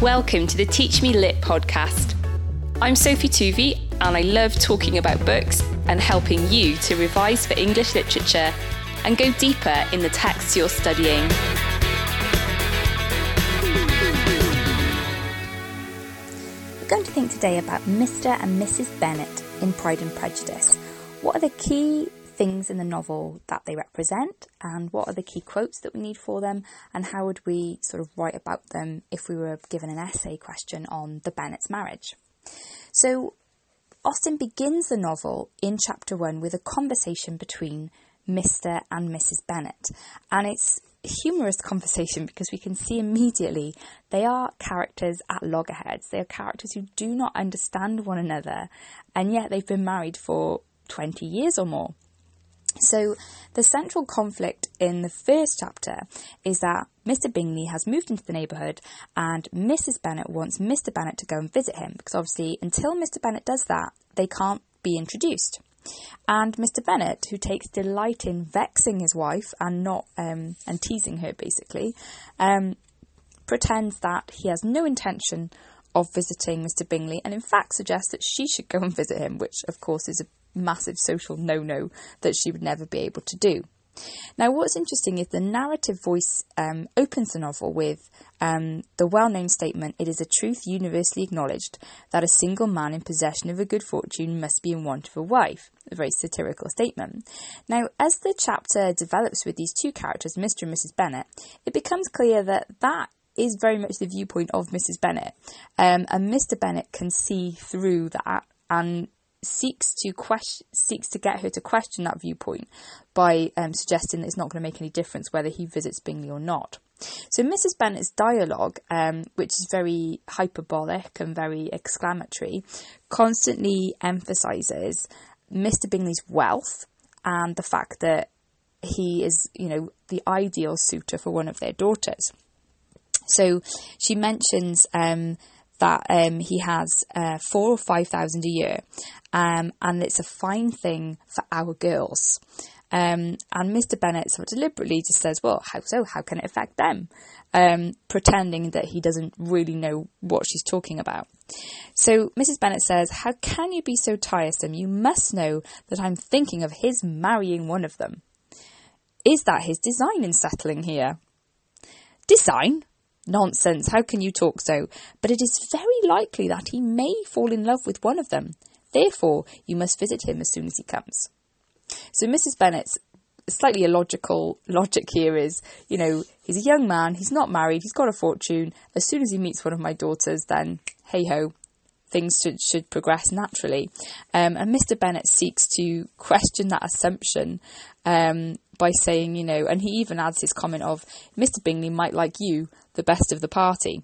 Welcome to the Teach Me Lit podcast. I'm Sophie Tuvey, and I love talking about books and helping you to revise for English literature and go deeper in the texts you're studying. We're going to think today about Mr. and Mrs. Bennet in Pride and Prejudice. What are the key things in the novel that they represent and what are the key quotes that we need for them and how would we sort of write about them if we were given an essay question on the Bennet's marriage. So Austen begins the novel in chapter one with a conversation between Mr. and Mrs. Bennet and it's a humorous conversation because we can see immediately they are characters at loggerheads. They are characters who do not understand one another and yet they've been married for 20 years or more. So, the central conflict in the first chapter is that Mr. Bingley has moved into the neighbourhood and Mrs. Bennet wants Mr. Bennet to go and visit him because obviously, until Mr. Bennet does that, they can't be introduced. And Mr. Bennet, who takes delight in vexing his wife and not um, and teasing her basically, um, pretends that he has no intention of visiting Mr. Bingley and in fact suggests that she should go and visit him, which of course is a massive social no no that she would never be able to do. Now, what's interesting is the narrative voice um, opens the novel with um, the well known statement It is a truth universally acknowledged that a single man in possession of a good fortune must be in want of a wife. A very satirical statement. Now, as the chapter develops with these two characters, Mr. and Mrs. Bennet, it becomes clear that that is very much the viewpoint of Mrs. Bennet. Um, and Mr. Bennet can see through that and seeks to question, seeks to get her to question that viewpoint by um, suggesting that it's not going to make any difference whether he visits Bingley or not. So Mrs. Bennet's dialogue, um, which is very hyperbolic and very exclamatory, constantly emphasises Mr. Bingley's wealth and the fact that he is, you know, the ideal suitor for one of their daughters. So she mentions um, that um, he has uh, four or five thousand a year, um, and it's a fine thing for our girls. Um, and Mr. Bennet sort of deliberately just says, "Well, how so? How can it affect them?" Um, pretending that he doesn't really know what she's talking about. So Mrs. Bennet says, "How can you be so tiresome? You must know that I'm thinking of his marrying one of them. Is that his design in settling here?" Design? Nonsense, how can you talk so? But it is very likely that he may fall in love with one of them. Therefore, you must visit him as soon as he comes. So Mrs. Bennet's slightly illogical logic here is, you know, he's a young man, he's not married, he's got a fortune. As soon as he meets one of my daughters, then hey ho, things should should progress naturally. Um, and Mr. Bennet seeks to question that assumption um, by saying, you know, and he even adds his comment of Mr. Bingley might like you the best of the party.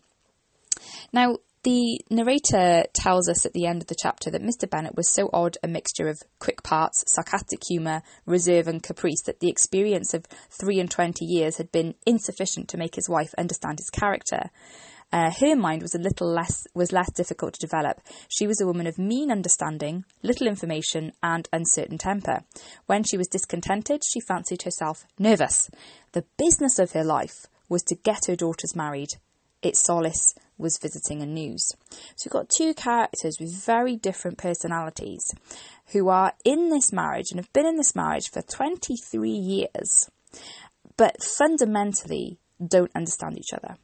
Now, the narrator tells us at the end of the chapter that Mr. Bennet was so odd a mixture of quick parts, sarcastic humour, reserve, and caprice that the experience of three and twenty years had been insufficient to make his wife understand his character. Uh, her mind was a little less was less difficult to develop. She was a woman of mean understanding, little information, and uncertain temper. When she was discontented, she fancied herself nervous. The business of her life was to get her daughters married. Its solace was visiting and news. So we've got two characters with very different personalities who are in this marriage and have been in this marriage for 23 years, but fundamentally don't understand each other.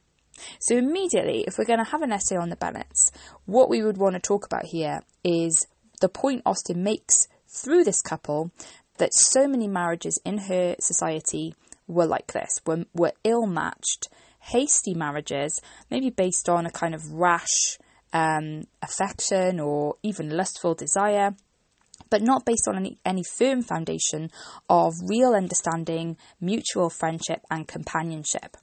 So, immediately, if we're going to have an essay on the Bennets, what we would want to talk about here is the point Austen makes through this couple that so many marriages in her society were like this, were, were ill matched, hasty marriages, maybe based on a kind of rash um, affection or even lustful desire but not based on any, any firm foundation of real understanding, mutual friendship, and companionship.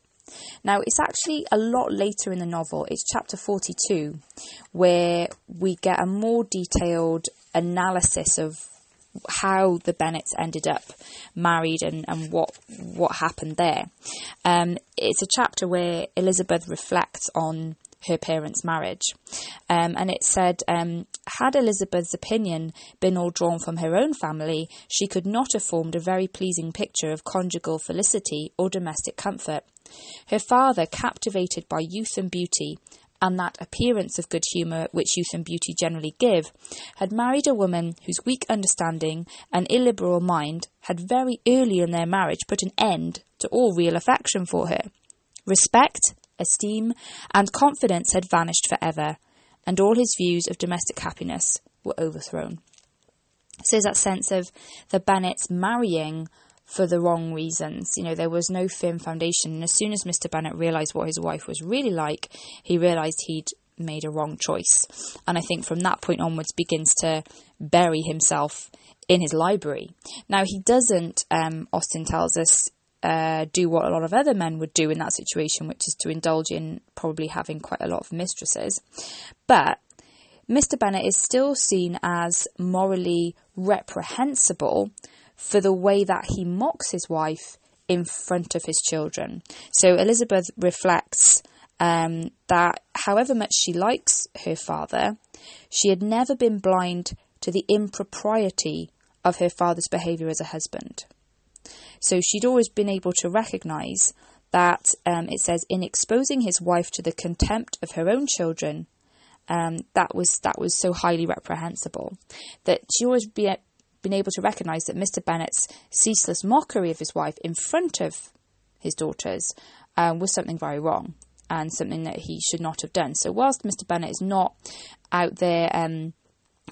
Now, it's actually a lot later in the novel, it's chapter 42, where we get a more detailed analysis of how the Bennets ended up married and, and what what happened there. Um, it's a chapter where Elizabeth reflects on her parents' marriage. Um, and it said, um, had Elizabeth's opinion been all drawn from her own family, she could not have formed a very pleasing picture of conjugal felicity or domestic comfort. Her father, captivated by youth and beauty, and that appearance of good humour which youth and beauty generally give, had married a woman whose weak understanding and illiberal mind had very early in their marriage put an end to all real affection for her. Respect, esteem, and confidence had vanished for ever, and all his views of domestic happiness were overthrown. So there's that sense of the Bennets marrying for the wrong reasons. You know, there was no firm foundation. And as soon as Mr. Bennet realised what his wife was really like, he realised he'd made a wrong choice. And I think from that point onwards begins to bury himself in his library. Now, he doesn't, um, Austen tells us, uh, do what a lot of other men would do in that situation, which is to indulge in probably having quite a lot of mistresses. But Mr. Bennet is still seen as morally reprehensible for the way that he mocks his wife in front of his children. So Elizabeth reflects um, that however much she likes her father, she had never been blind to the impropriety of her father's behaviour as a husband. So she'd always been able to recognise that um, it says, in exposing his wife to the contempt of her own children, um, that was that was so highly reprehensible that she always be, been able to recognise that Mr. Bennet's ceaseless mockery of his wife in front of his daughters um, was something very wrong and something that he should not have done. So, whilst Mr. Bennet is not out there um,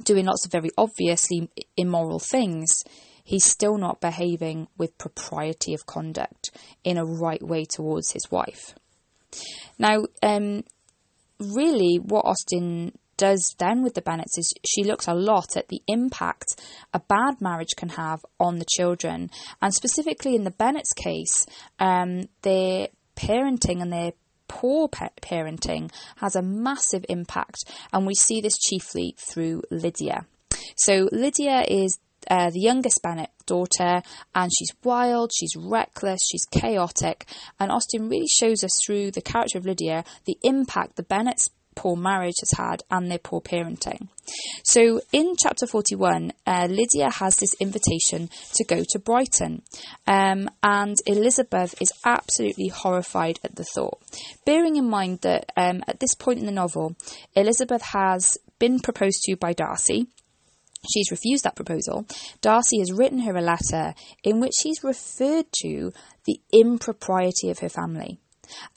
doing lots of very obviously immoral things, he's still not behaving with propriety of conduct in a right way towards his wife. Now, um, really, what Austen does then with the Bennets is she looks a lot at the impact a bad marriage can have on the children. And specifically in the Bennets case, um, their parenting and their poor parenting has a massive impact. And we see this chiefly through Lydia. So Lydia is uh, the youngest Bennet daughter, and she's wild, she's reckless, she's chaotic. And Austen really shows us through the character of Lydia the impact the Bennets poor marriage has had and their poor parenting. So in chapter 41, uh, Lydia has this invitation to go to Brighton, um, and Elizabeth is absolutely horrified at the thought. Bearing in mind that um, at this point in the novel, Elizabeth has been proposed to by Darcy. She's refused that proposal. Darcy has written her a letter in which he's referred to the impropriety of her family.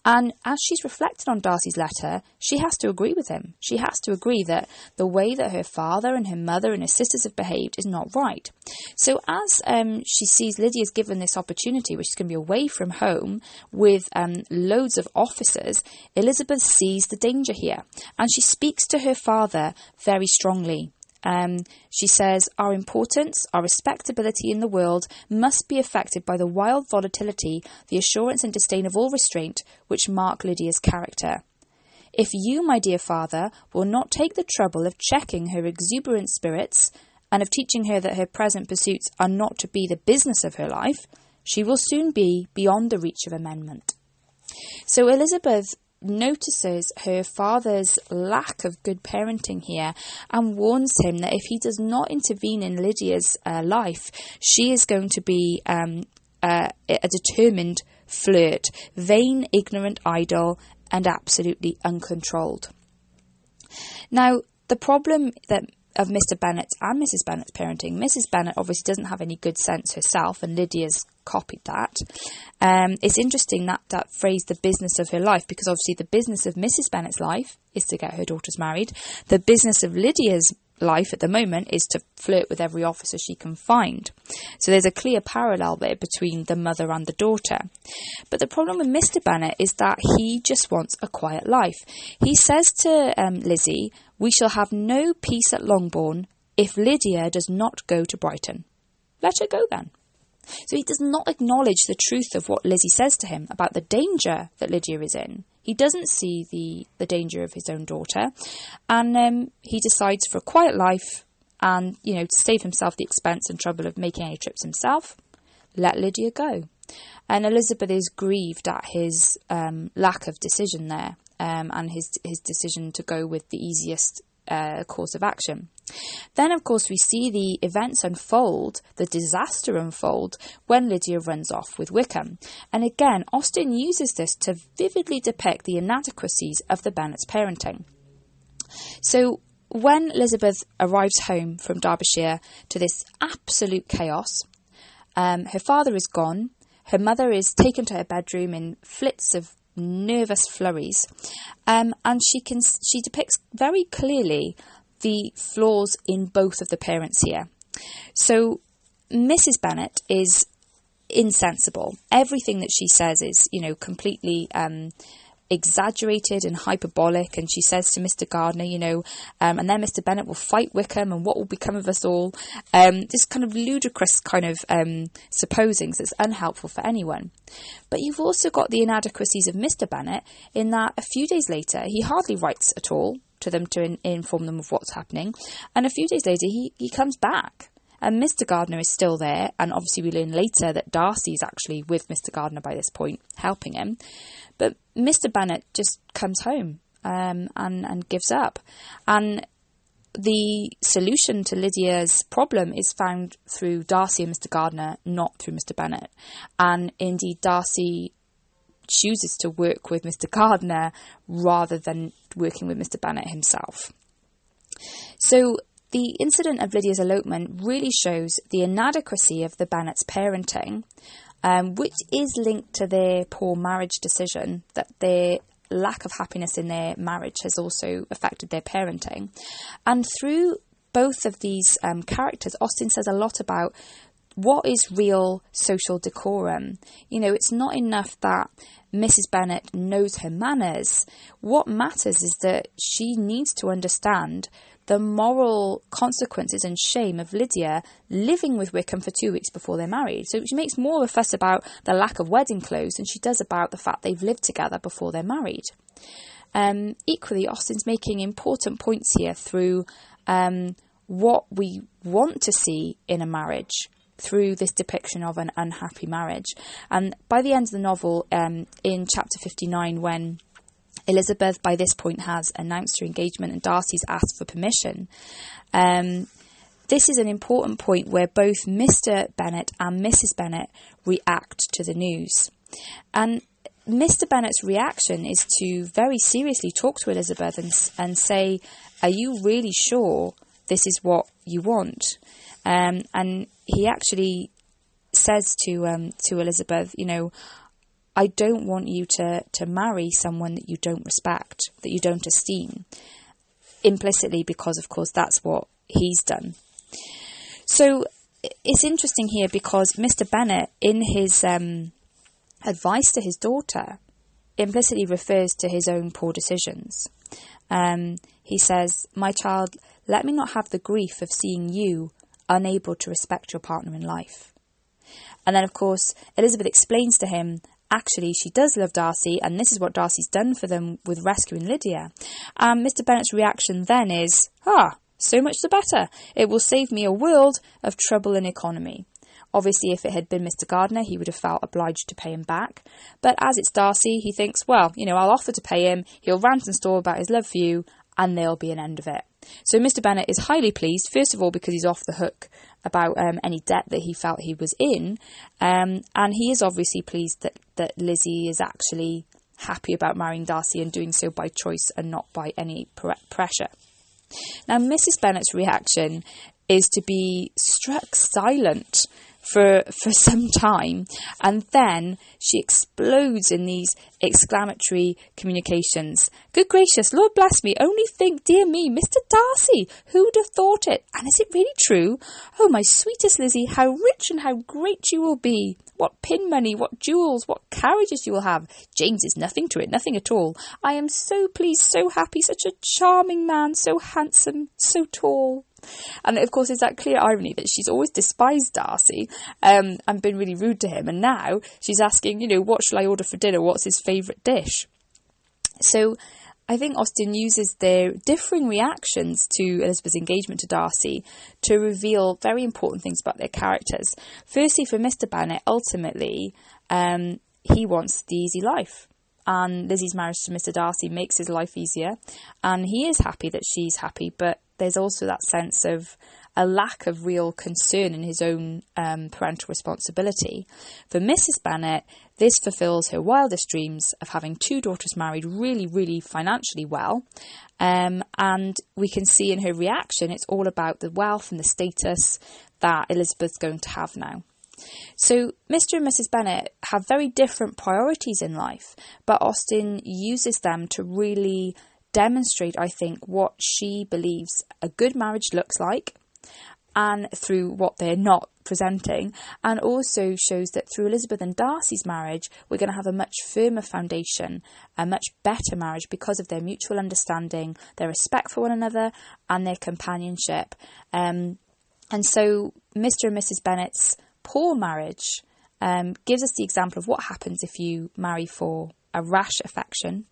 And as she's reflected on Darcy's letter, she has to agree with him. She has to agree that the way that her father and her mother and her sisters have behaved is not right. So as um, she sees Lydia's given this opportunity, which is going to be away from home with um, loads of officers, Elizabeth sees the danger here, and she speaks to her father very strongly. Um, she says, Our importance, our respectability in the world must be affected by the wild volatility, the assurance and disdain of all restraint which mark Lydia's character. If you, my dear father, will not take the trouble of checking her exuberant spirits, and of teaching her that her present pursuits are not to be the business of her life, she will soon be beyond the reach of amendment. So Elizabeth notices her father's lack of good parenting here and warns him that if he does not intervene in Lydia's uh, life, she is going to be um, uh, a determined flirt, vain, ignorant, idle, and absolutely uncontrolled. Now, the problem that of Mr. Bennet's and Mrs. Bennet's parenting. Mrs. Bennet obviously doesn't have any good sense herself, and Lydia's copied that. Um, it's interesting that that phrase, the business of her life, because obviously the business of Mrs. Bennet's life is to get her daughters married. The business of Lydia's life at the moment is to flirt with every officer she can find. So there's a clear parallel there between the mother and the daughter. But the problem with Mr. Bennet is that he just wants a quiet life. He says to um, Lizzie, We shall have no peace at Longbourn if Lydia does not go to Brighton. Let her go then. So he does not acknowledge the truth of what Lizzie says to him about the danger that Lydia is in. He doesn't see the, the danger of his own daughter, and um, he decides for a quiet life and, you know, to save himself the expense and trouble of making any trips himself, let Lydia go. And Elizabeth is grieved at his um, lack of decision there um, and his his decision to go with the easiest uh, course of action. Then, of course, we see the events unfold, the disaster unfold, when Lydia runs off with Wickham. And again, Austen uses this to vividly depict the inadequacies of the Bennets' parenting. So, when Elizabeth arrives home from Derbyshire to this absolute chaos, um, her father is gone, her mother is taken to her bedroom in flits of nervous flurries, um, and she can she depicts very clearly the flaws in both of the parents here. So Mrs. Bennet is insensible. Everything that she says is, you know, completely um, exaggerated and hyperbolic. And she says to Mr. Gardiner, you know, um, and then Mr. Bennet will fight Wickham, and what will become of us all? Um, this kind of ludicrous kind of um, supposings that's unhelpful for anyone. But you've also got the inadequacies of Mr. Bennet in that a few days later he hardly writes at all to them to in- inform them of what's happening. And a few days later, he, he comes back. And Mr. Gardiner is still there. And obviously, we learn later that Darcy is actually with Mr. Gardiner by this point, helping him. But Mr. Bennet just comes home um, and, and gives up. And the solution to Lydia's problem is found through Darcy and Mr. Gardiner, not through Mr. Bennet. And indeed, Darcy chooses to work with Mr. Gardiner rather than working with Mr. Bennet himself. So the incident of Lydia's elopement really shows the inadequacy of the Bennets' parenting, um, which is linked to their poor marriage decision, that their lack of happiness in their marriage has also affected their parenting. And through both of these um, characters, Austen says a lot about what is real social decorum. You know, it's not enough that Mrs. Bennet knows her manners. What matters is that she needs to understand the moral consequences and shame of Lydia living with Wickham for two weeks before they're married. So she makes more of a fuss about the lack of wedding clothes than she does about the fact they've lived together before they're married. Um, equally, Austen's making important points here through um, what we want to see in a marriage through this depiction of an unhappy marriage. And by the end of the novel, um, in chapter 59, when Elizabeth, by this point, has announced her engagement and Darcy's asked for permission. Um, this is an important point where both Mr. Bennet and Mrs. Bennet react to the news. And Mr. Bennet's reaction is to very seriously talk to Elizabeth and, and say, Are you really sure this is what you want? Um, and he actually says to um, to Elizabeth, you know, I don't want you to to marry someone that you don't respect, that you don't esteem, implicitly because, of course, that's what he's done. So it's interesting here because Mr. Bennet, in his um, advice to his daughter, implicitly refers to his own poor decisions. Um, he says, My child, let me not have the grief of seeing you unable to respect your partner in life. And then, of course, Elizabeth explains to him actually she does love Darcy, and this is what Darcy's done for them with rescuing Lydia. And Mr. Bennet's reaction then is, ah, so much the better. It will save me a world of trouble and economy. Obviously, if it had been Mr. Gardiner, he would have felt obliged to pay him back. But as it's Darcy, he thinks, well, you know, I'll offer to pay him, he'll rant and store about his love for you, and there'll be an end of it. So Mr. Bennet is highly pleased, first of all, because he's off the hook about um, any debt that he felt he was in, um, and he is obviously pleased that, that Lizzie is actually happy about marrying Darcy and doing so by choice and not by any pressure. Now, Mrs. Bennet's reaction is to be struck silent for for some time, and then she explodes in these exclamatory communications. Good gracious, Lord bless me! Only think, dear me, Mr. Darcy, who'd have thought it? And is it really true? Oh, my sweetest Lizzie, how rich and how great you will be! What pin money, what jewels, what carriages you will have! Jane's is nothing to it, nothing at all. I am so pleased, so happy, such a charming man, so handsome, so tall. And of course, it's that clear irony that she's always despised Darcy um, and been really rude to him. And now she's asking, you know, what shall I order for dinner? What's his favourite dish? So I think Austen uses their differing reactions to Elizabeth's engagement to Darcy to reveal very important things about their characters. Firstly, for Mr. Bennet, ultimately, um, he wants the easy life. and Lizzie's marriage to Mr. Darcy makes his life easier, and he is happy that she's happy, but there's also that sense of a lack of real concern in his own um, parental responsibility. For Mrs. Bennet, this fulfills her wildest dreams of having two daughters married really, really financially well. Um, and we can see in her reaction, it's all about the wealth and the status that Elizabeth's going to have now. So, Mr. and Mrs. Bennet have very different priorities in life, but Austen uses them to really demonstrate, I think, what she believes a good marriage looks like and through what they're not presenting, and also shows that through Elizabeth and Darcy's marriage, we're going to have a much firmer foundation, a much better marriage because of their mutual understanding, their respect for one another, and their companionship. Um, and so, Mr. and Mrs. Bennet's poor marriage um, gives us the example of what happens if you marry for a rash affection.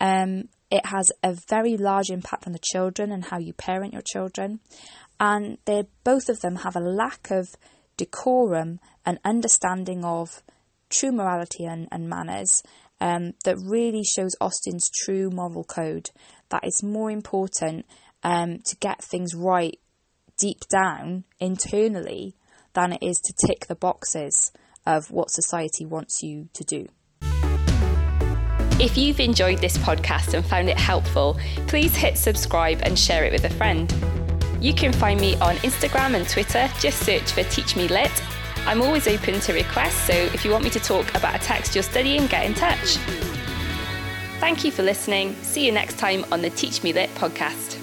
Um, it has a very large impact on the children and how you parent your children and they both of them have a lack of decorum and understanding of true morality and, and manners um, that really shows Austen's true moral code. That it's more important um, to get things right deep down internally than it is to tick the boxes of what society wants you to do. If you've enjoyed this podcast and found it helpful, please hit subscribe and share it with a friend. You can find me on Instagram and Twitter, just search for Teach Me Lit. I'm always open to requests, so if you want me to talk about a text you're studying, get in touch. Thank you for listening. See you next time on the Teach Me Lit podcast.